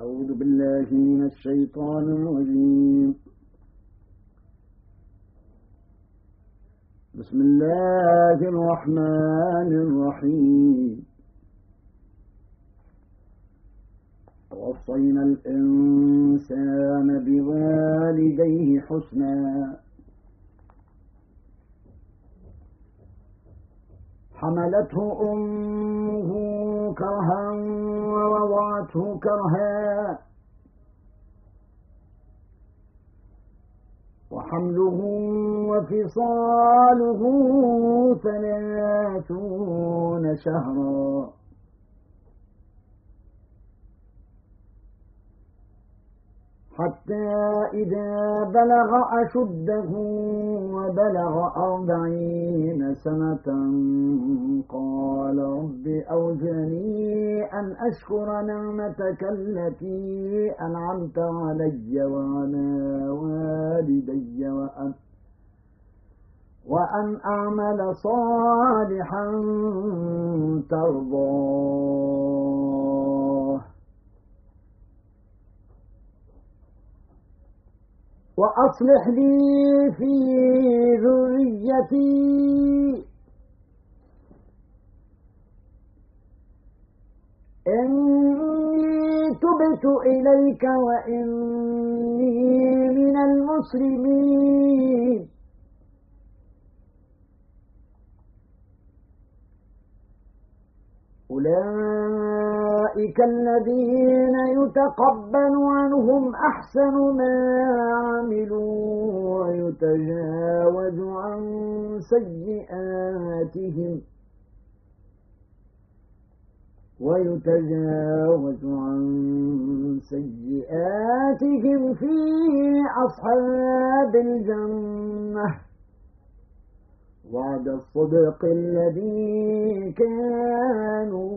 أعوذ بالله من الشيطان الرجيم. بسم الله الرحمن الرحيم. وصينا الإنسان بوالديه حسنا. حملته أمه كرها ووضعته كرها. وحمله وفصاله ثلاثون شهرا. حتى إذا بلغ أشده وبلغ أربعين سنة قال رب أوزعني أن أشكر نعمتك التي أنعمت علي وعلى والدي وأن وأن أعمل صالحا ترضاه وأصلح لي في ذريتي. إني تبت إليك وإني من المسلمين. أولئك الذين يتقبل عنهم أحسن ما عملوا ويتجاوز عن سيئاتهم ويتجاوز عن سيئاتهم في أصحاب الجنة. وعد الصدق الذي كانوا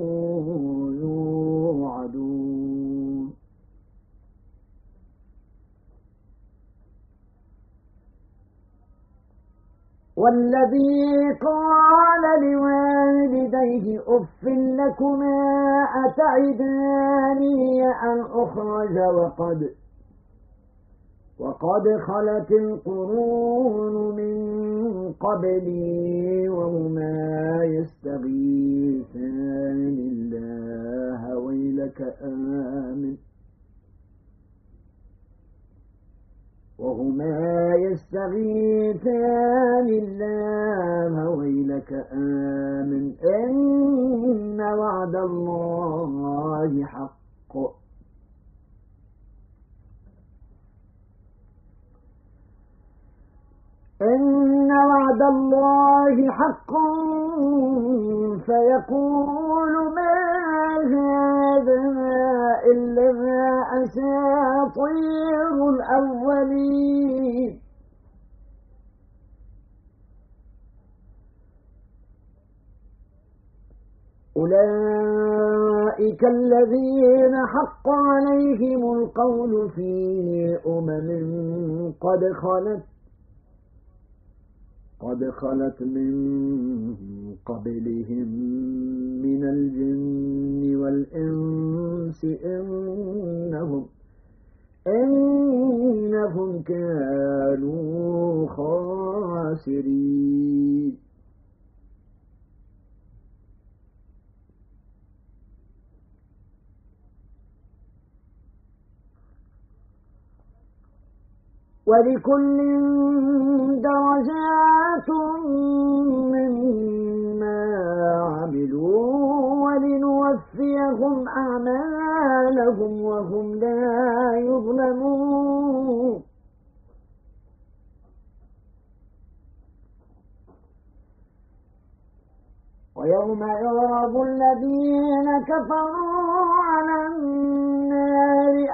والذي قال لوالديه أف لكما أتعداني أن أخرج وقد وقد خلت القرون من قبلي وهما يستغيثان الله ويلك آمن. وهما يستغيثان الله ويلك آمن. إن وعد الله حق. إن وعد الله حق. فيقول ما هذا إلا أساطير الأولين. أولئك الذين حق عليهم القول في أمم قد خلت قد خلت من قبلهم من الجن والإنس إنهم إنهم كانوا خاسرين. ولكل درجات مما عملوا ولنوفيهم أعمالهم وهم لا يظلمون. ويوم يعرض الذين كفروا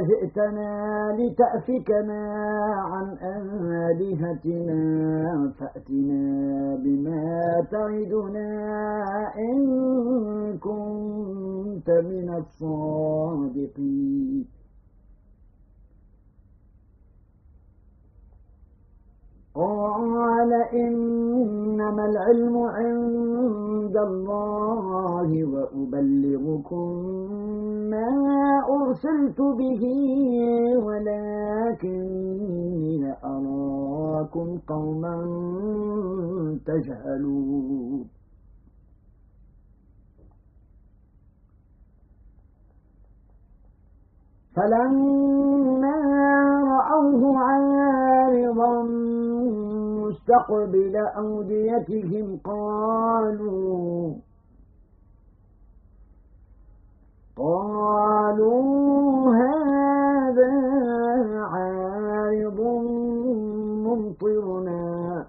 أجئتنا لتأفكنا عن آلهتنا فأتنا بما تعدنا إن كنت من الصادقين. قال إنما العلم عند الله وأبلغكم أرسلت به ولكني أراكم قوما تجهلون. فلما رأوه عارضا مستقبل أوديتهم قالوا قالوا هذا عارض ممطرنا.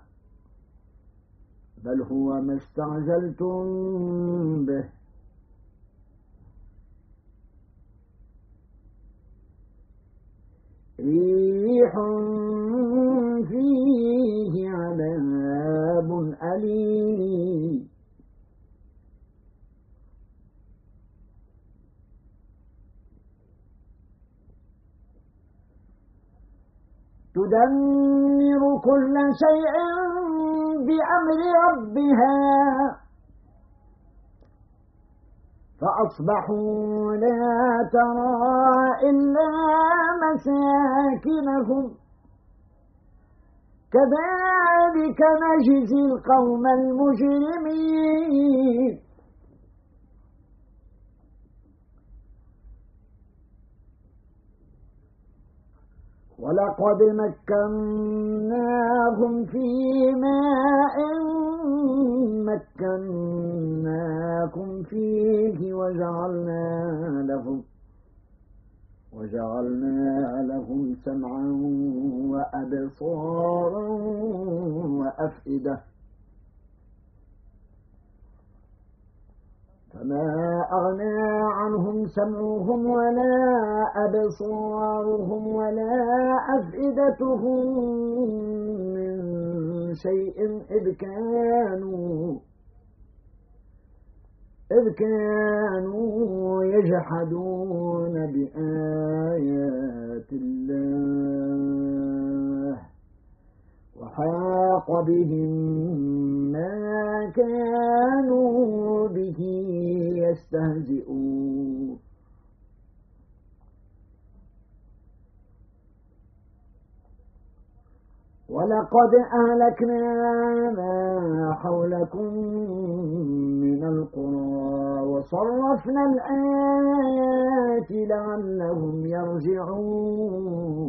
بل هو ما استعجلتم به. شيء بأمر ربها. فأصبحوا لا ترى إلا مساكنهم. كذلك نجزي القوم المجرمين. ولقد مكناهم في ماء مكناكم فيه وجعلنا لهم وجعلنا لهم سمعا وأبصارا وأفئدة فما أغنى عنهم سمعهم ولا أبصارهم ولا أفئدتهم من شيء إذ كانوا إذ كانوا يجحدون بآيات الله. وحاق بهم ما كانوا به يستهزئون. ولقد أهلكنا ما حولكم من القرى وصرفنا الآيات لعلهم يرجعون.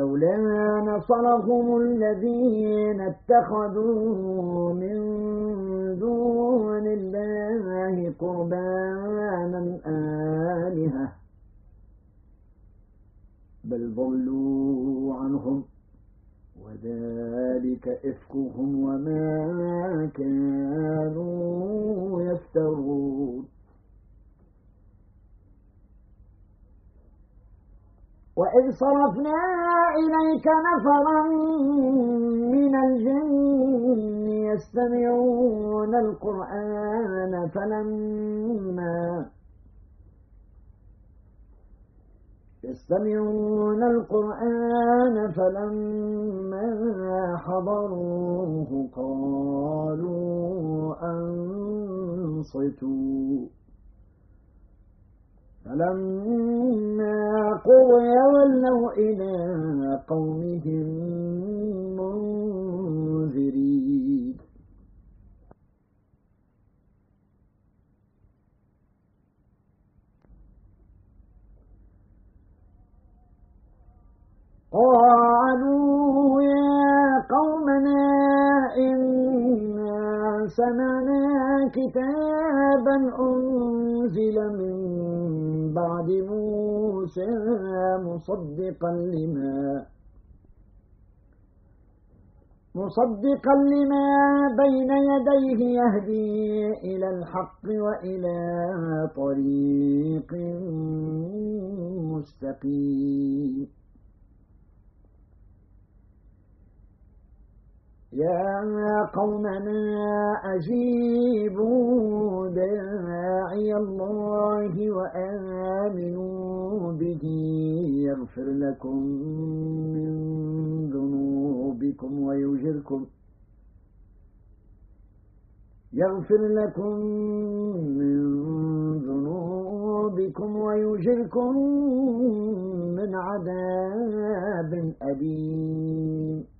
فلولا نصرهم الذين اتخذوا من دون الله قربانا آلهة. بل ضلوا عنهم وذلك إفكهم وما كانوا يفترون. وإذ صرفنا إليك نفرا من الجن يستمعون القرآن فلما يستمعون القرآن فلما حضروه قالوا أنصتوا. فلما قضي ولوا إلى قومهم مصدقا لما مصدقا لما بين يديه يهدي إلى الحق وإلى طريق مستقيم. يا قومنا أجيبوا داعي الله وآمنوا به يغفر لكم من ذنوبكم ويجركم يغفر لكم من ذنوبكم ويجركم من عذاب أليم.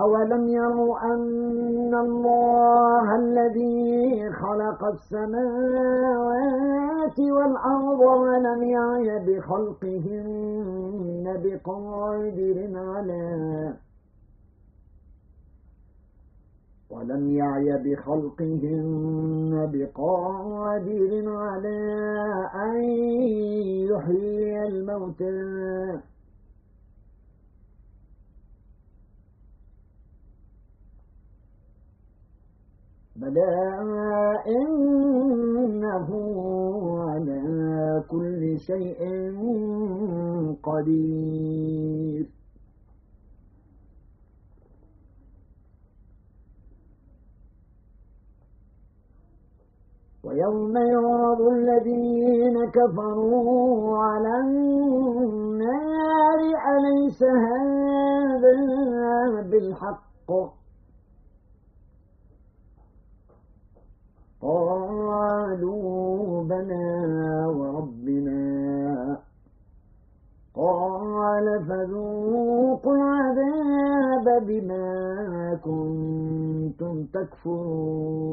أولم يروا أن الله الذي خلق السماوات والأرض ولم يعي بخلقهن بقادر على ولم يعي بخلقهن بقادر على أن يحيي الموتى بلى إنه على كل شيء قدير. ويوم يعرض الذين كفروا على النار أليس هذا بالحق؟ قالوا بلى وربنا. قال فذوقوا العذاب بما كنتم تكفرون.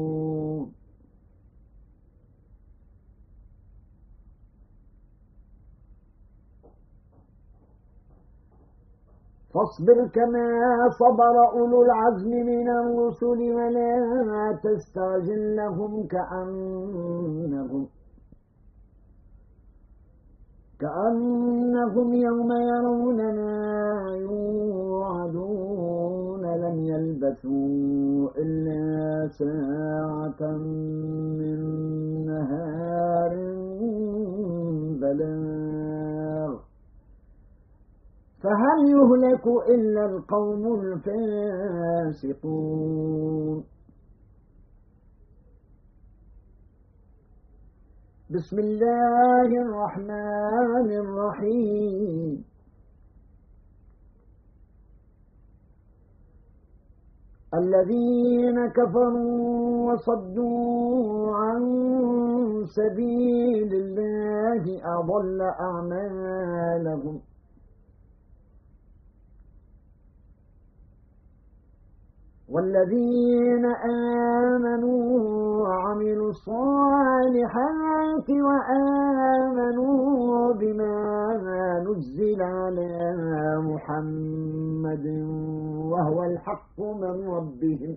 فاصبر كما صبر أولو العزم من الرسل ولا تستعجل لهم كأنهم كأنهم يوم يرون ما يوعدون لم يلبثوا إلا ساعة من نهار بلاغ فهل يهلك إلا القوم الفاسقون؟ بسم الله الرحمن الرحيم. الذين كفروا وصدوا عن سبيل الله أضل أعمالهم. والذين آمنوا وعملوا الصالحات وآمنوا بما نزل على محمد وهو الحق من ربهم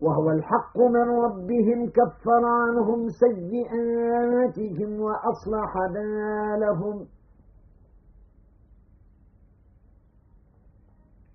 وهو الحق من ربهم كفر عنهم سيئاتهم وأصلح بالهم.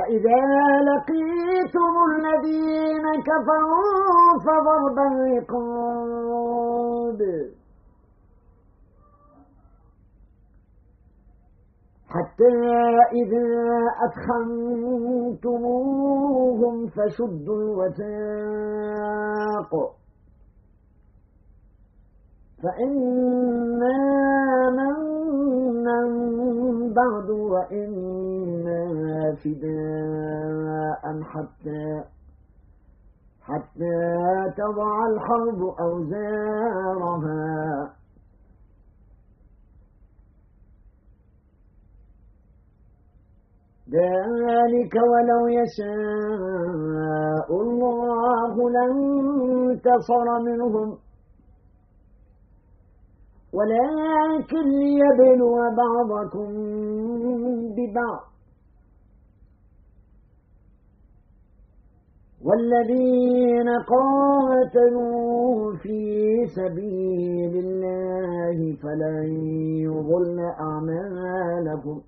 فإذا لقيتم الذين كفروا فضرب الرقاب. حتى إذا أدخنتموهم فشدوا الوثاق. فإنا منا بعد وإنا فداء حتى حتى تضع الحرب أوزارها. ذلك ولو يشاء الله لانتصر منهم. ولكن ليبلو بعضكم ببعض. والذين قاتلوا في سبيل الله فلن يضل أعمالهم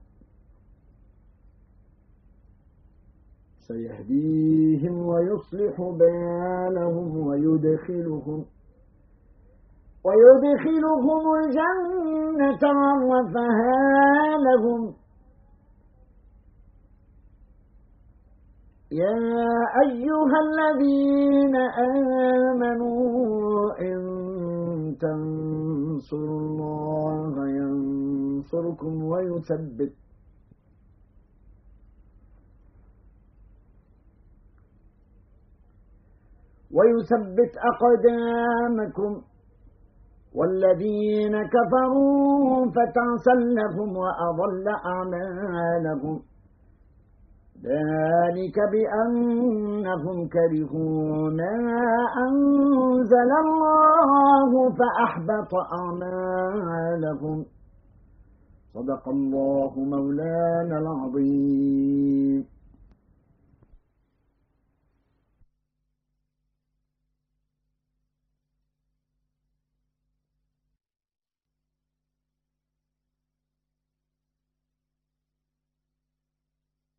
سيهديهم ويصلح بالهم ويدخلهم. ويدخلهم الجنة عرفها لهم. يا أيها الذين آمنوا إن تنصروا الله ينصركم ويثبت. ويثبت أقدامكم. والذين كفروا فتعسا لهم وأضل أعمالهم. ذلك بأنهم كرهوا ما أنزل الله فأحبط أعمالهم. صدق الله مولانا العظيم.